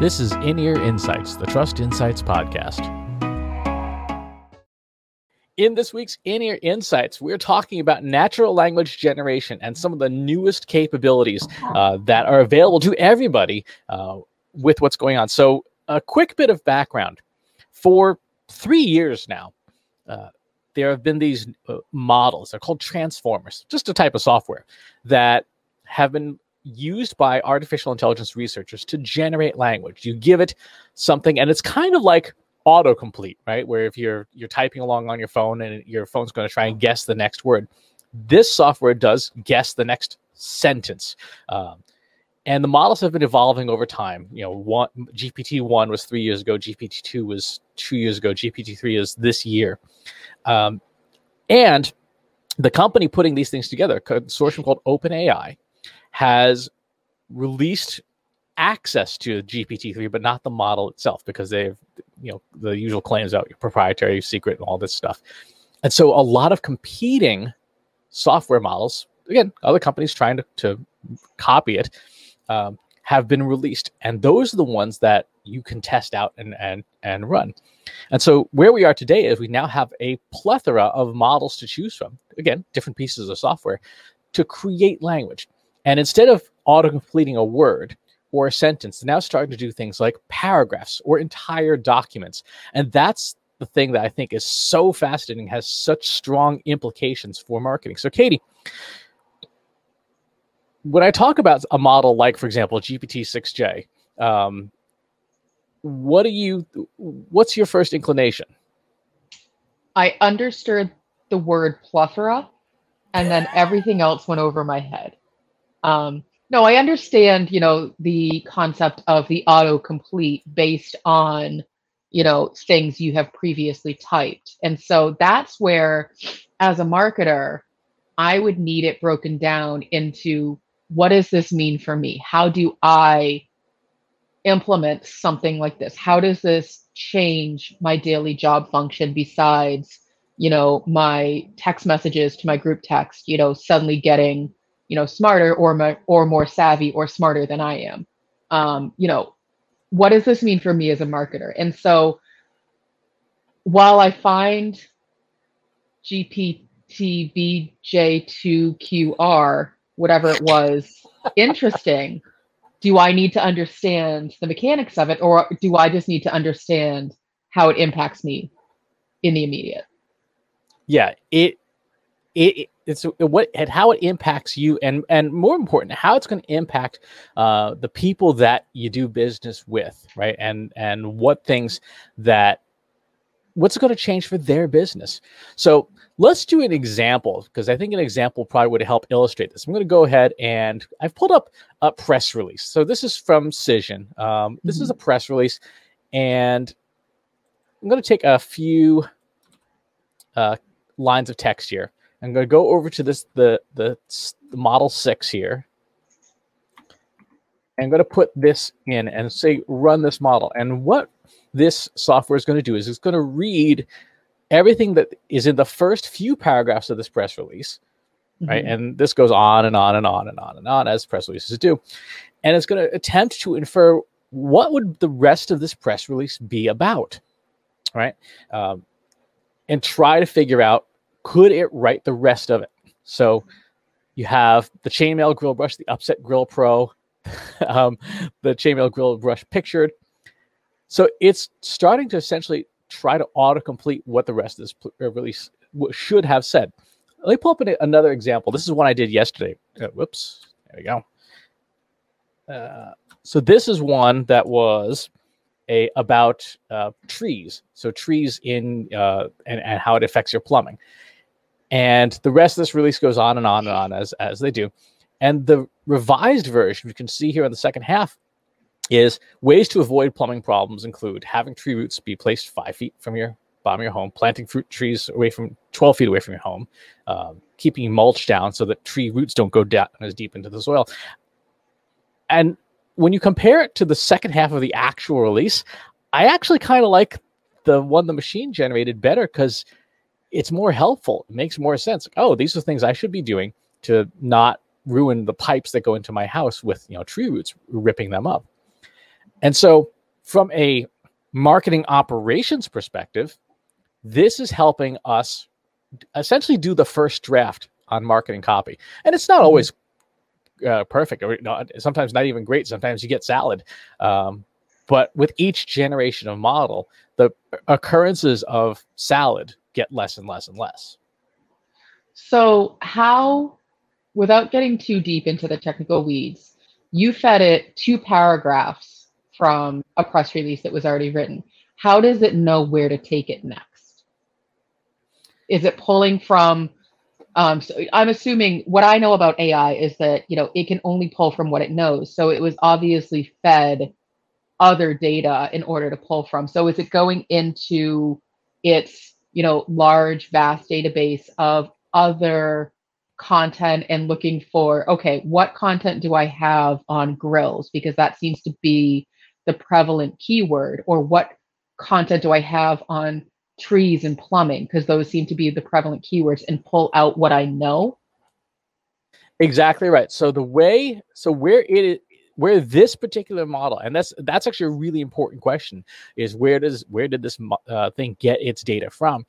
This is In Ear Insights, the Trust Insights podcast. In this week's In Ear Insights, we're talking about natural language generation and some of the newest capabilities uh, that are available to everybody uh, with what's going on. So, a quick bit of background. For three years now, uh, there have been these uh, models, they're called transformers, just a type of software that have been used by artificial intelligence researchers to generate language. You give it something, and it's kind of like autocomplete, right? Where if you're you're typing along on your phone and your phone's going to try and guess the next word, this software does guess the next sentence. Um, and the models have been evolving over time. You know, one, GPT one was three years ago, GPT two was two years ago, GPT three is this year, um, and the company putting these things together, consortium called OpenAI, has released access to GPT-3, but not the model itself, because they've, you know, the usual claims out proprietary, secret, and all this stuff. And so a lot of competing software models, again, other companies trying to, to copy it, um, have been released. And those are the ones that you can test out and, and, and run. And so where we are today is we now have a plethora of models to choose from. Again, different pieces of software to create language. And instead of auto completing a word or a sentence, now starting to do things like paragraphs or entire documents. And that's the thing that I think is so fascinating, has such strong implications for marketing. So, Katie, when I talk about a model like, for example, GPT-6J, um, what do you? What's your first inclination? I understood the word plethora, and then everything else went over my head. Um, no, I understand, you know, the concept of the autocomplete based on, you know, things you have previously typed. And so that's where, as a marketer, I would need it broken down into what does this mean for me? How do I implement something like this? How does this change my daily job function besides, you know, my text messages to my group text, you know, suddenly getting you know smarter or mo- or more savvy or smarter than I am. Um, you know, what does this mean for me as a marketer? And so while I find GPTBJ2QR, whatever it was, interesting, do I need to understand the mechanics of it or do I just need to understand how it impacts me in the immediate? Yeah, it it, it's what and how it impacts you and and more important how it's going to impact uh, the people that you do business with right? And and what things that what's going to change for their business? So let's do an example because i think an example probably would help illustrate this. I'm going to go ahead and i've pulled up a press release. So this is from Cision. Um, this mm-hmm. is a press release and i'm going to take a few uh, lines of text here I'm going to go over to this the, the the Model Six here. I'm going to put this in and say run this model. And what this software is going to do is it's going to read everything that is in the first few paragraphs of this press release, mm-hmm. right? And this goes on and on and on and on and on as press releases do. And it's going to attempt to infer what would the rest of this press release be about, right? Um, and try to figure out could it write the rest of it? So you have the chainmail grill brush, the upset grill pro, um, the chainmail grill brush pictured. So it's starting to essentially try to autocomplete what the rest of this uh, release should have said. Let me pull up another example. This is one I did yesterday. Uh, whoops. There we go. Uh, so this is one that was a about uh, trees. So trees in uh, and, and how it affects your plumbing. And the rest of this release goes on and on and on as as they do. And the revised version you can see here in the second half is ways to avoid plumbing problems include having tree roots be placed five feet from your bottom of your home, planting fruit trees away from 12 feet away from your home, um, keeping mulch down so that tree roots don't go down as deep into the soil. And when you compare it to the second half of the actual release, I actually kind of like the one the machine generated better because it's more helpful. It makes more sense. oh, these are things I should be doing to not ruin the pipes that go into my house with you know tree roots ripping them up. And so, from a marketing operations perspective, this is helping us essentially do the first draft on marketing copy. And it's not mm-hmm. always uh, perfect, or not, sometimes not even great. Sometimes you get salad. Um, but with each generation of model, the occurrences of salad get less and less and less. So, how, without getting too deep into the technical weeds, you fed it two paragraphs from a press release that was already written. How does it know where to take it next? Is it pulling from? Um, so I'm assuming what I know about AI is that you know it can only pull from what it knows. So it was obviously fed other data in order to pull from. So is it going into its you know large vast database of other content and looking for okay what content do i have on grills? Because that seems to be the prevalent keyword. Or what content do i have on trees and plumbing? Because those seem to be the prevalent keywords and pull out what i know. Exactly right. So the way so where it where this particular model and that's that's actually a really important question is where does where did this uh, thing get its data from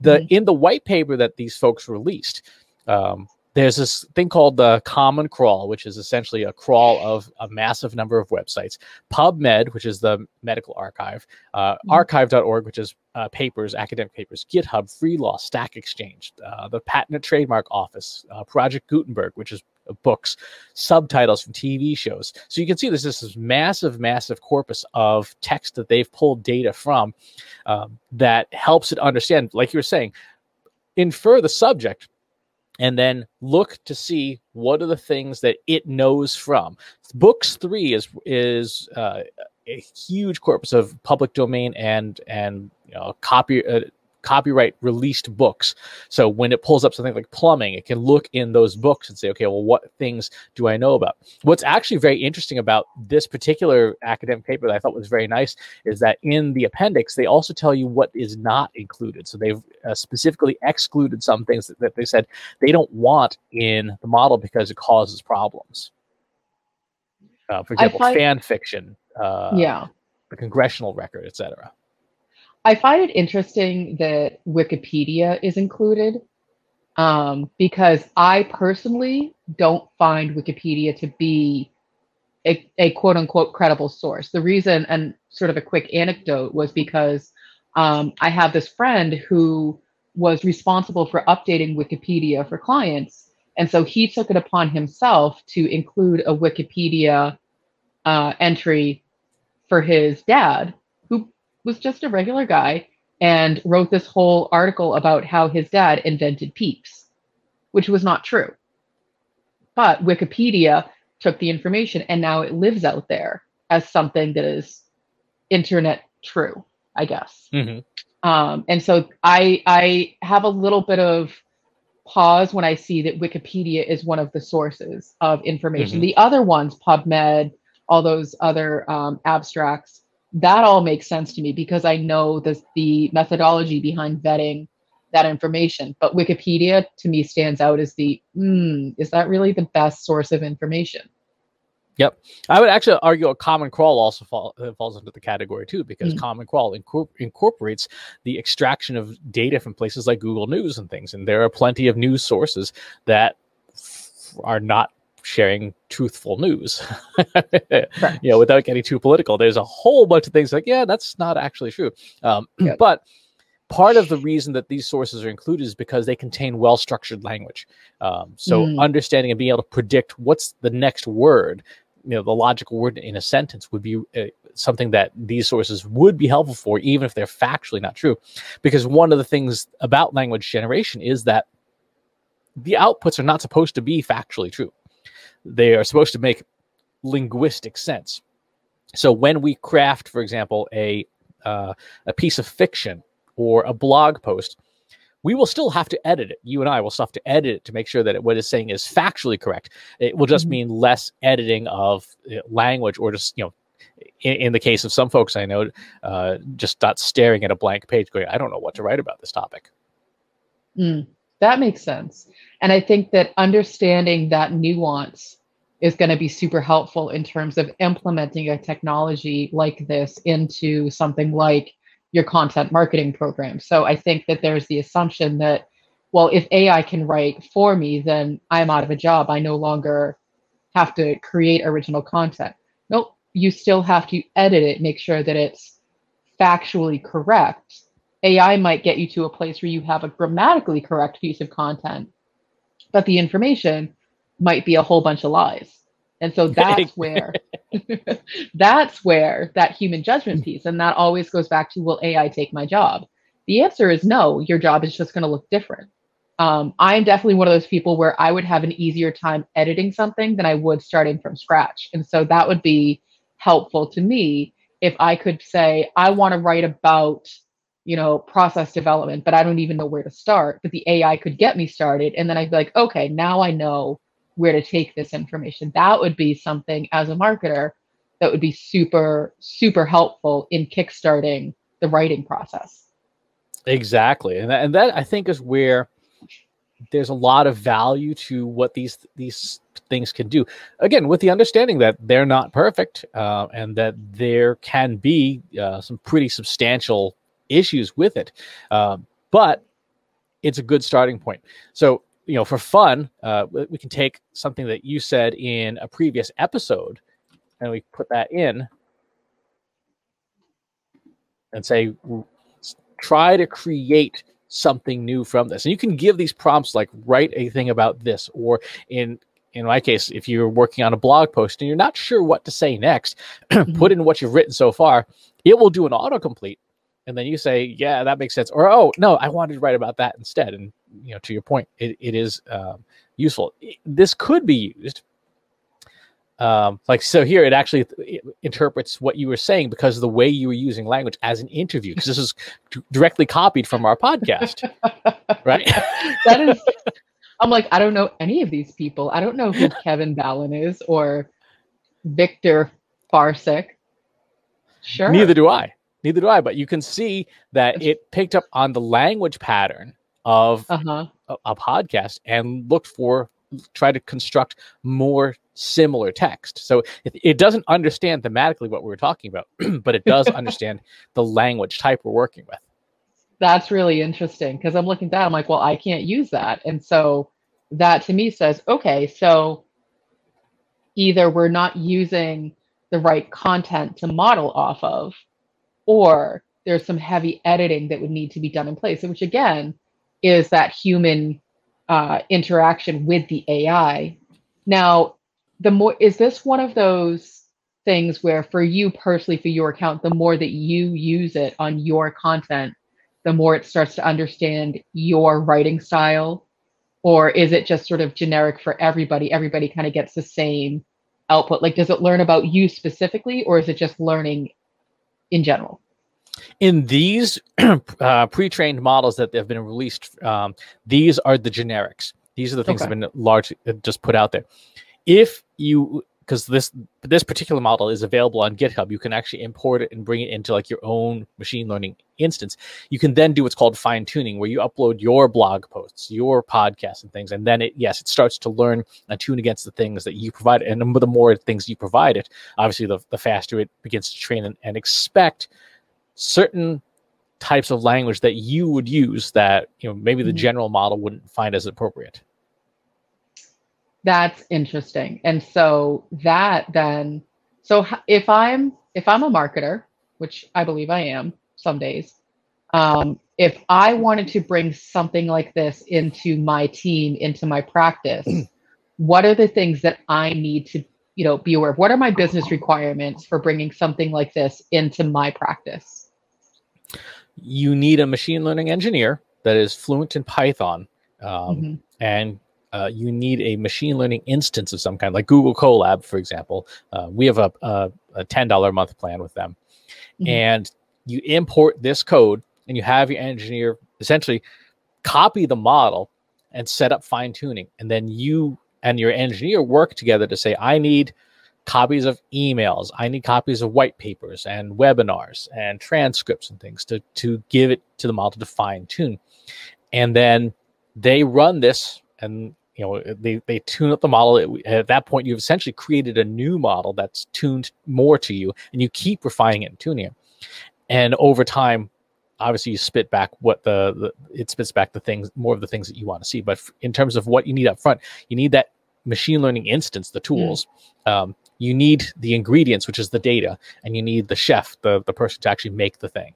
the mm-hmm. in the white paper that these folks released um, there's this thing called the Common Crawl, which is essentially a crawl of a massive number of websites. PubMed, which is the medical archive, uh, mm-hmm. arXiv.org, which is uh, papers, academic papers, GitHub, free law Stack Exchange, uh, the Patent and Trademark Office, uh, Project Gutenberg, which is books, subtitles from TV shows. So you can see there's this massive, massive corpus of text that they've pulled data from um, that helps it understand, like you were saying, infer the subject and then look to see what are the things that it knows from. Books three is is uh, a huge corpus of public domain and and you know, copy uh, copyright released books. So when it pulls up something like plumbing, it can look in those books and say, okay, well, what things do I know about? What's actually very interesting about this particular academic paper that I thought was very nice is that in the appendix, they also tell you what is not included. So they've uh, specifically excluded some things that, that they said they don't want in the model because it causes problems. Uh, for example, find, fan fiction, uh, yeah, the congressional record, etc. I find it interesting that Wikipedia is included um, because I personally don't find Wikipedia to be a, a, quote unquote credible source. The reason, and sort of a quick anecdote, was because um, I have this friend who was responsible for updating Wikipedia for clients. And so he took it upon himself to include a Wikipedia uh, entry for his dad was just a regular guy and wrote this whole article about how his dad invented peeps, which was not true. But Wikipedia took the information and now it lives out there as something that is internet true, I guess. Mm-hmm. Um, and so I I have a little bit of pause when I see that Wikipedia is one of the sources of information. Mm-hmm. The other ones, PubMed, all those other um, abstracts, that all makes sense to me because I know the, the methodology behind vetting that information. But Wikipedia to me stands out as the, mm, is that really the best source of information? Yep. I would actually argue a common crawl also fall, uh, falls into the category too, because mm-hmm. common crawl incorpor- incorporates the extraction of data from places like Google News and things. And there are plenty of news sources that f- are not sharing truthful news. you know, without getting too political, there's a whole bunch of things like, yeah, that's not actually true. Um, yeah. But part of the reason that these sources are included is because they contain well structured language. Um, so mm. understanding and being able to predict what's the next word, you know, the logical word in a sentence would be uh, something that these sources would be helpful for, even if they're factually not true. Because one of the things about language generation is that the outputs are not supposed to be factually true they are supposed to make linguistic sense. So when we craft, for example, a uh, a piece of fiction or a blog post, we will still have to edit it. You and I will still have to edit it to make sure that it, what it's saying is factually correct. It will just mm-hmm. mean less editing of uh, language, or just you know, in, in, the case of some folks I know, uh, just not staring at a blank page, going, "I don't know what to write about this topic." Mm, that makes sense, and I think that understanding that nuance is going to be super helpful in terms of implementing a technology like this into something like your content marketing program. So I think that there's the assumption that, well, if AI can write for me, then I'm out of a job. I no longer have to create original content. Nope, you still have to edit it, make sure that it's factually correct. AI might get you to a place where you have a grammatically correct piece of content, but the information might be a whole bunch of lies. And so that's where that's where that human judgment piece and that always goes back to will AI take my job? The answer is no, your job is just going to look different. Um, I'm definitely one of those people where I would have an easier time editing something than I would starting from scratch. And so that would be helpful to me if I could say, I want to write about, you know, process development, but I don't even know where to start. But the AI could get me started. And then I'd be like, okay, now I know where to take this information. That would be something as a marketer that would be super, super helpful in kickstarting the writing process. Exactly. And that, and that I think is where there's a lot of value to what these these things can do. Again, with the understanding that they're not perfect uh, and that there can be uh, some pretty substantial issues with it, uh, but it's a good starting point. So, you know, for fun, uh, we can take something that you said in a previous episode, and we put that in, and say, try to create something new from this. And you can give these prompts like write a thing about this, or in in my case, if you're working on a blog post and you're not sure what to say next, mm-hmm. put in what you've written so far. It will do an autocomplete, and then you say, "Yeah, that makes sense," or "Oh, no, I wanted to write about that instead." And you know, to your point, it, it is um, useful. This could be used um, like so here it actually it interprets what you were saying because of the way you were using language as an interview because this is d- directly copied from our podcast right that is i'm like i don't know any of these people i don't know who kevin ballin is or victor Farsick. sure neither do i neither do i but you can see that it picked up on the language pattern of uh-huh. a, a podcast and looked for try to construct more similar text. So it, it doesn't understand thematically what we are talking about, but it does understand the language type we're working with. That's really interesting because I'm looking at that. I'm like, well, I can't use that. And so that to me says, okay, so either we're not using the right content to model off of, or there's some heavy editing that would need to be done in place, which again is that human uh, interaction with the AI. Now, the more is this one of those things where for you personally for your account the more that you use it on your content the more it starts to understand your writing style? Or is it just sort of generic for everybody? Everybody kind of gets the same output. Like does it learn about you specifically or is it just learning in general in these uh, pre-trained models that have been released um, these are the generics these are the things okay. that have been largely uh, just put out there if you because this this particular model is available on GitHub, you can actually import it and bring it into like your own machine learning instance. You can then do what's called fine tuning, where you upload your blog posts, your podcasts, and things, and then it yes, it starts to learn and tune against the things that you provide. And the more things you provide it, obviously, the, the faster it begins to train and, and expect certain types of language that you would use that you know maybe the mm-hmm. general model wouldn't find as appropriate. That's interesting. And so that then, so if I'm if I'm a marketer, which I believe I am some days, um, if I wanted to bring something like this into my team, into my practice, what are the things that I need to, you know, be aware of? What are my business requirements for bringing something like this into my practice? You need a machine learning engineer that is fluent in Python um, mm-hmm. and uh, you need a machine learning instance of some kind, like Google Colab, for example. Uh, we have a, a, a, $10 a month plan with them. Mm-hmm. And you import this code and you have your engineer essentially copy the model and set up fine tuning. And then you and your engineer work together to say, I need copies of emails, I need copies of white papers and webinars and transcripts and things to, to give it to the model to fine tune. And then they run this and you know they, they tune up the model at that point you've essentially created a new model that's tuned more to you and you keep refining it and tuning it and over time obviously you spit back what the, the it spits back the things more of the things that you want to see but in terms of what you need up front you need that machine learning instance the tools mm. um, you need the ingredients which is the data and you need the chef the, the person to actually make the thing.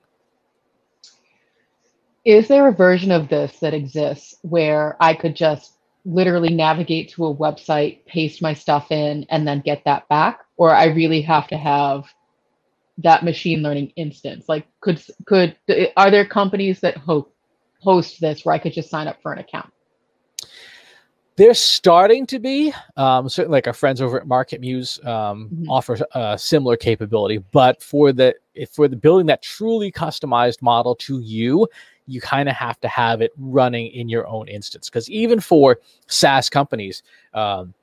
Is there a version of this that exists where i could just literally navigate to a website paste my stuff in and then get that back? Or i really have to have that machine learning instance? Like could could are there companies that host host this where i could just sign up for an account they're starting to be um, certainly like our friends over at MarketMuse um, mm-hmm. offer a similar capability but for the for the building that truly customized model to you you kind of have to have it running in your own instance because even for SaaS companies, um,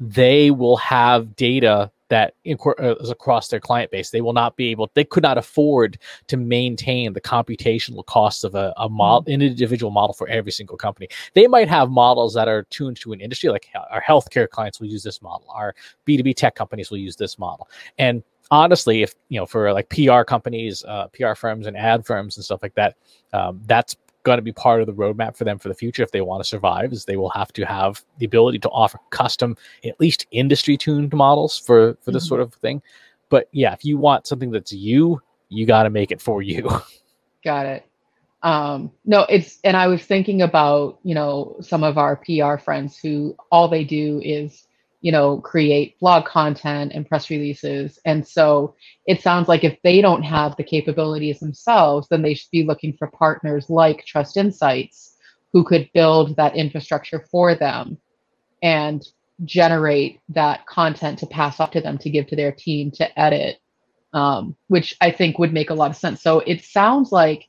they will have data that uh, across their client base. They will not be able, they could not afford to maintain the computational costs of a, a model, mm-hmm. an individual model for every single company. They might have models that are tuned to an industry, like our healthcare clients will use this model, our B2B tech companies will use this model. And honestly, if you know, for like PR companies, uh, PR firms, and ad firms and stuff like that, um, that's going to be part of the roadmap for them for the future if they want to survive. Is they will have to have the ability to offer custom, at least industry tuned models for for this mm-hmm. sort of thing. But yeah, if you want something that's you, you got to make it for you. Got it. Um, no, it's and I was thinking about you know some of our PR friends who all they do is you know, create blog content and press releases. And so it sounds like if they don't have the capabilities themselves, then they should be looking for partners like Trust Insights who could build that infrastructure for them and generate that content to pass off to them to give to their team to edit, um, which I think would make a lot of sense. So it sounds like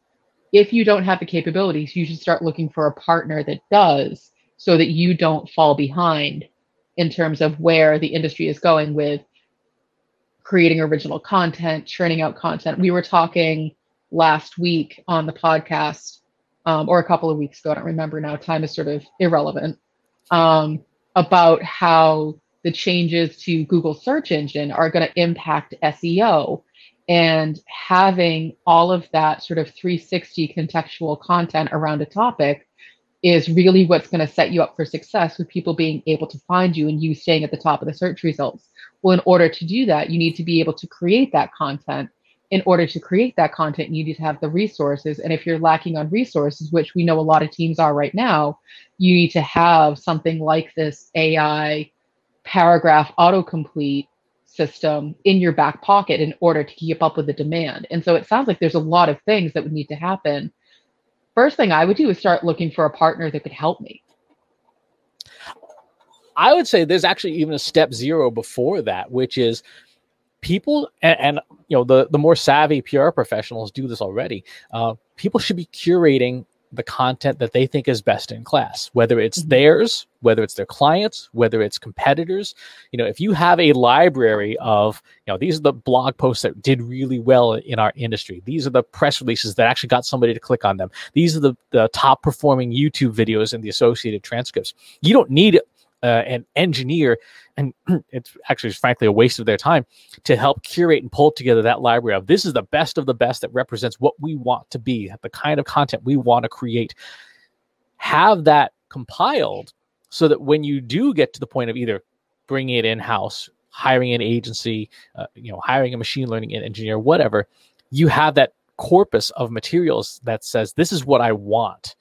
if you don't have the capabilities, you should start looking for a partner that does so that you don't fall behind in terms of where the industry is going with creating original content, churning out content. We were talking last week on the podcast, um, or a couple of weeks ago, I don't remember now, time is sort of irrelevant, um, about how the changes to Google search engine are going to impact SEO. And having all of that sort of 360 contextual content around a topic is really what's going to set you up for success with people being able to find you and you staying at the top of the search results. Well, in order to do that, you need to be able to create that content. In order to create that content, you need to have the resources. And if you're lacking on resources, which we know a lot of teams are right now, you need to have something like this AI paragraph autocomplete system in your back pocket in order to keep up with the demand. And so it sounds like there's a lot of things that would need to happen first thing I would do is start looking for a partner that could help me. I would say there's actually even a step zero before that, which is people and, and you know the the more savvy PR professionals do this already. Uh, people should be curating the content that they think is best in class, whether it's mm-hmm. theirs, whether it's their clients, whether it's competitors. You know, if you have a library of, you know, these are the blog posts that did really well in our industry. These are the press releases that actually got somebody to click on them. These are the, the top performing YouTube videos and the associated transcripts. You don't need uh, an engineer, and it's actually frankly a waste of their time to help curate and pull together that library of this is the best of the best that represents what we want to be, the kind of content we want to create. Have that compiled so that when you do get to the point of either bringing it in house, hiring an agency, uh, you know, hiring a machine learning engineer, whatever, you have that corpus of materials that says this is what I want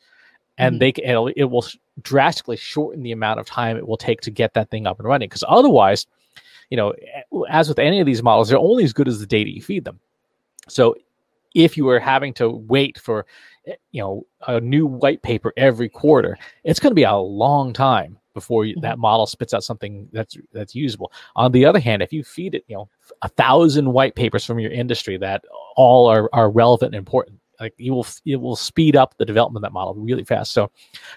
and mm-hmm. they can, it will drastically shorten the amount of time it will take to get that thing up and running. Because otherwise, you know, as with any of these models, they're only as good as the data you feed them. So if you are having to wait for, eh, you know, a new white paper every quarter, it's going to be a long time before you, that mm-hmm. model spits out something that's that's usable. On the other hand, if you feed it, you know, a thousand white papers from your industry that all are, are relevant and important, like you will it will speed up the development of that model really fast so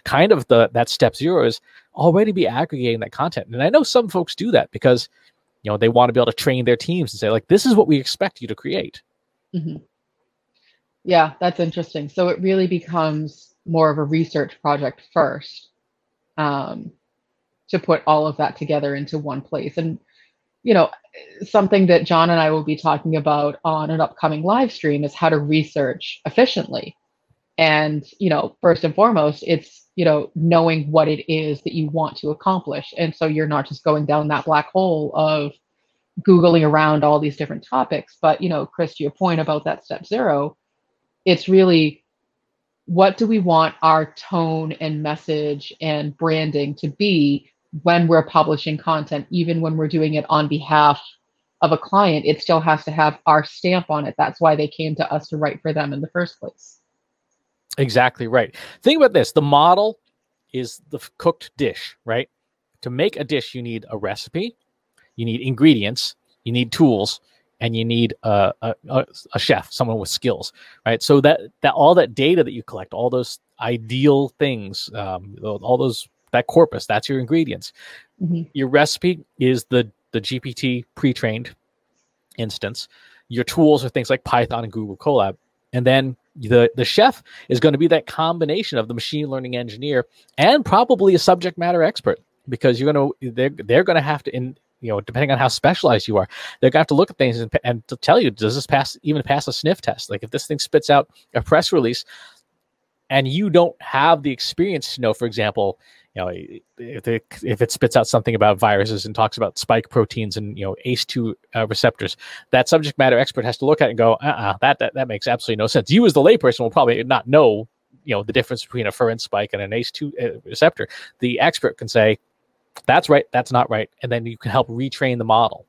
kind of the that step zero is already be aggregating that content and i know some folks do that because you know they want to be able to train their teams and say like this is what we expect you to create mm-hmm. yeah that's interesting so it really becomes more of a research project first um, to put all of that together into one place. And, you know, something that John and I will be talking about on an upcoming live stream is how to research efficiently. And, you know, first and foremost, it's, you know, knowing what it is that you want to accomplish. And so you're not just going down that black hole of Googling around all these different topics. But, you know, Chris, to your point about that step zero, it's really what do we want our tone and message and branding to be when we're publishing content, even when we're doing it on behalf of a client, it still has to have our stamp on it. That's why they came to us to write for them in the first place. Exactly right. Think about this the model is the cooked dish, right? To make a dish, you need a recipe, you need ingredients, you need tools, and you need a, a, a, chef, someone with skills, right? So that that all that data that you collect, all those ideal things, um, all those that corpus, that's your ingredients. Mm-hmm. Your recipe is the the GPT pre-trained instance. Your tools are things like Python and Google Colab, and then the the chef is going to be that combination of the machine learning engineer and probably a subject matter expert because you're going to they're they're going to have to in you know depending on how specialized you are they're going to have to look at things and, and to tell you does this pass even pass a sniff test like if this thing spits out a press release and you don't have the experience to know for example you know if it, if it spits out something about viruses and talks about spike proteins and you know ace2 uh, receptors that subject matter expert has to look at it and go uh-uh, that, that that makes absolutely no sense. You as the layperson will probably not know you know the difference between a furin spike and an ace2 uh, receptor. The expert can say that's right that's not right and then you can help retrain the model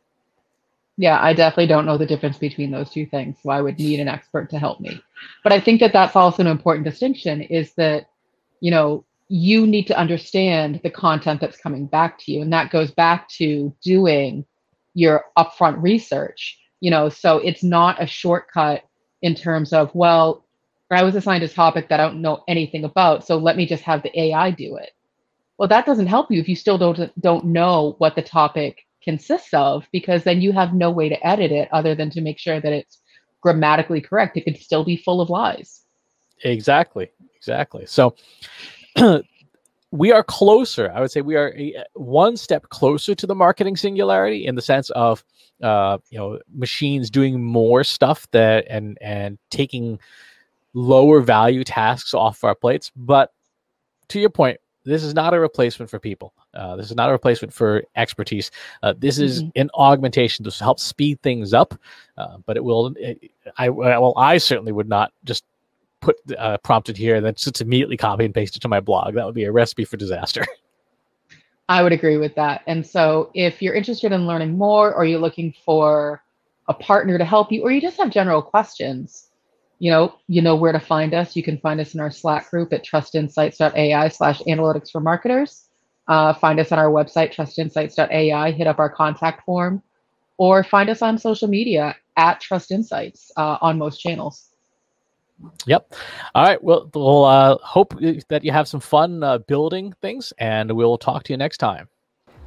yeah i definitely don't know the difference between those two things so i would need an expert to help me. But i think that that's also an important distinction is that you know you need to understand the content that's coming back to you and that goes back to doing your upfront research you know? So it's not a shortcut in terms of well i was assigned a topic that i don't know anything about so let me just have the ai do it. Well that doesn't help you if you still don't don't know what the topic consists of because then you have no way to edit it other than to make sure that it's grammatically correct it could still be full of lies exactly exactly so we are closer. I would say we are one step closer to the marketing singularity in the sense of uh, you know machines doing more stuff that and and taking lower value tasks off our plates. But to your point, this is not a replacement for people. Uh, this is not a replacement for expertise. Uh, this is mm-hmm. an augmentation to help speed things up. Uh, but it will. It, I well, I certainly would not just put uh, prompted here and then just immediately copy and paste it to my blog. That would be a recipe for disaster. I would agree with that. And so if you're interested in learning more or you're looking for a partner to help you or you just have general questions, you know, you know where to find us. You can find us in our Slack group at trustinsights.ai slash analytics for marketers. Uh, find us on our website, trustinsights.ai, hit up our contact form, or find us on social media at Trust Insights uh, on most channels. Yep. All right. Well, we'll uh, hope that you have some fun uh, building things, and we'll talk to you next time.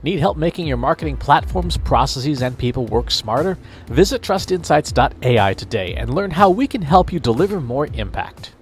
Need help making your marketing platforms, processes, and people work smarter? Visit trustinsights.ai today and learn how we can help you deliver more impact.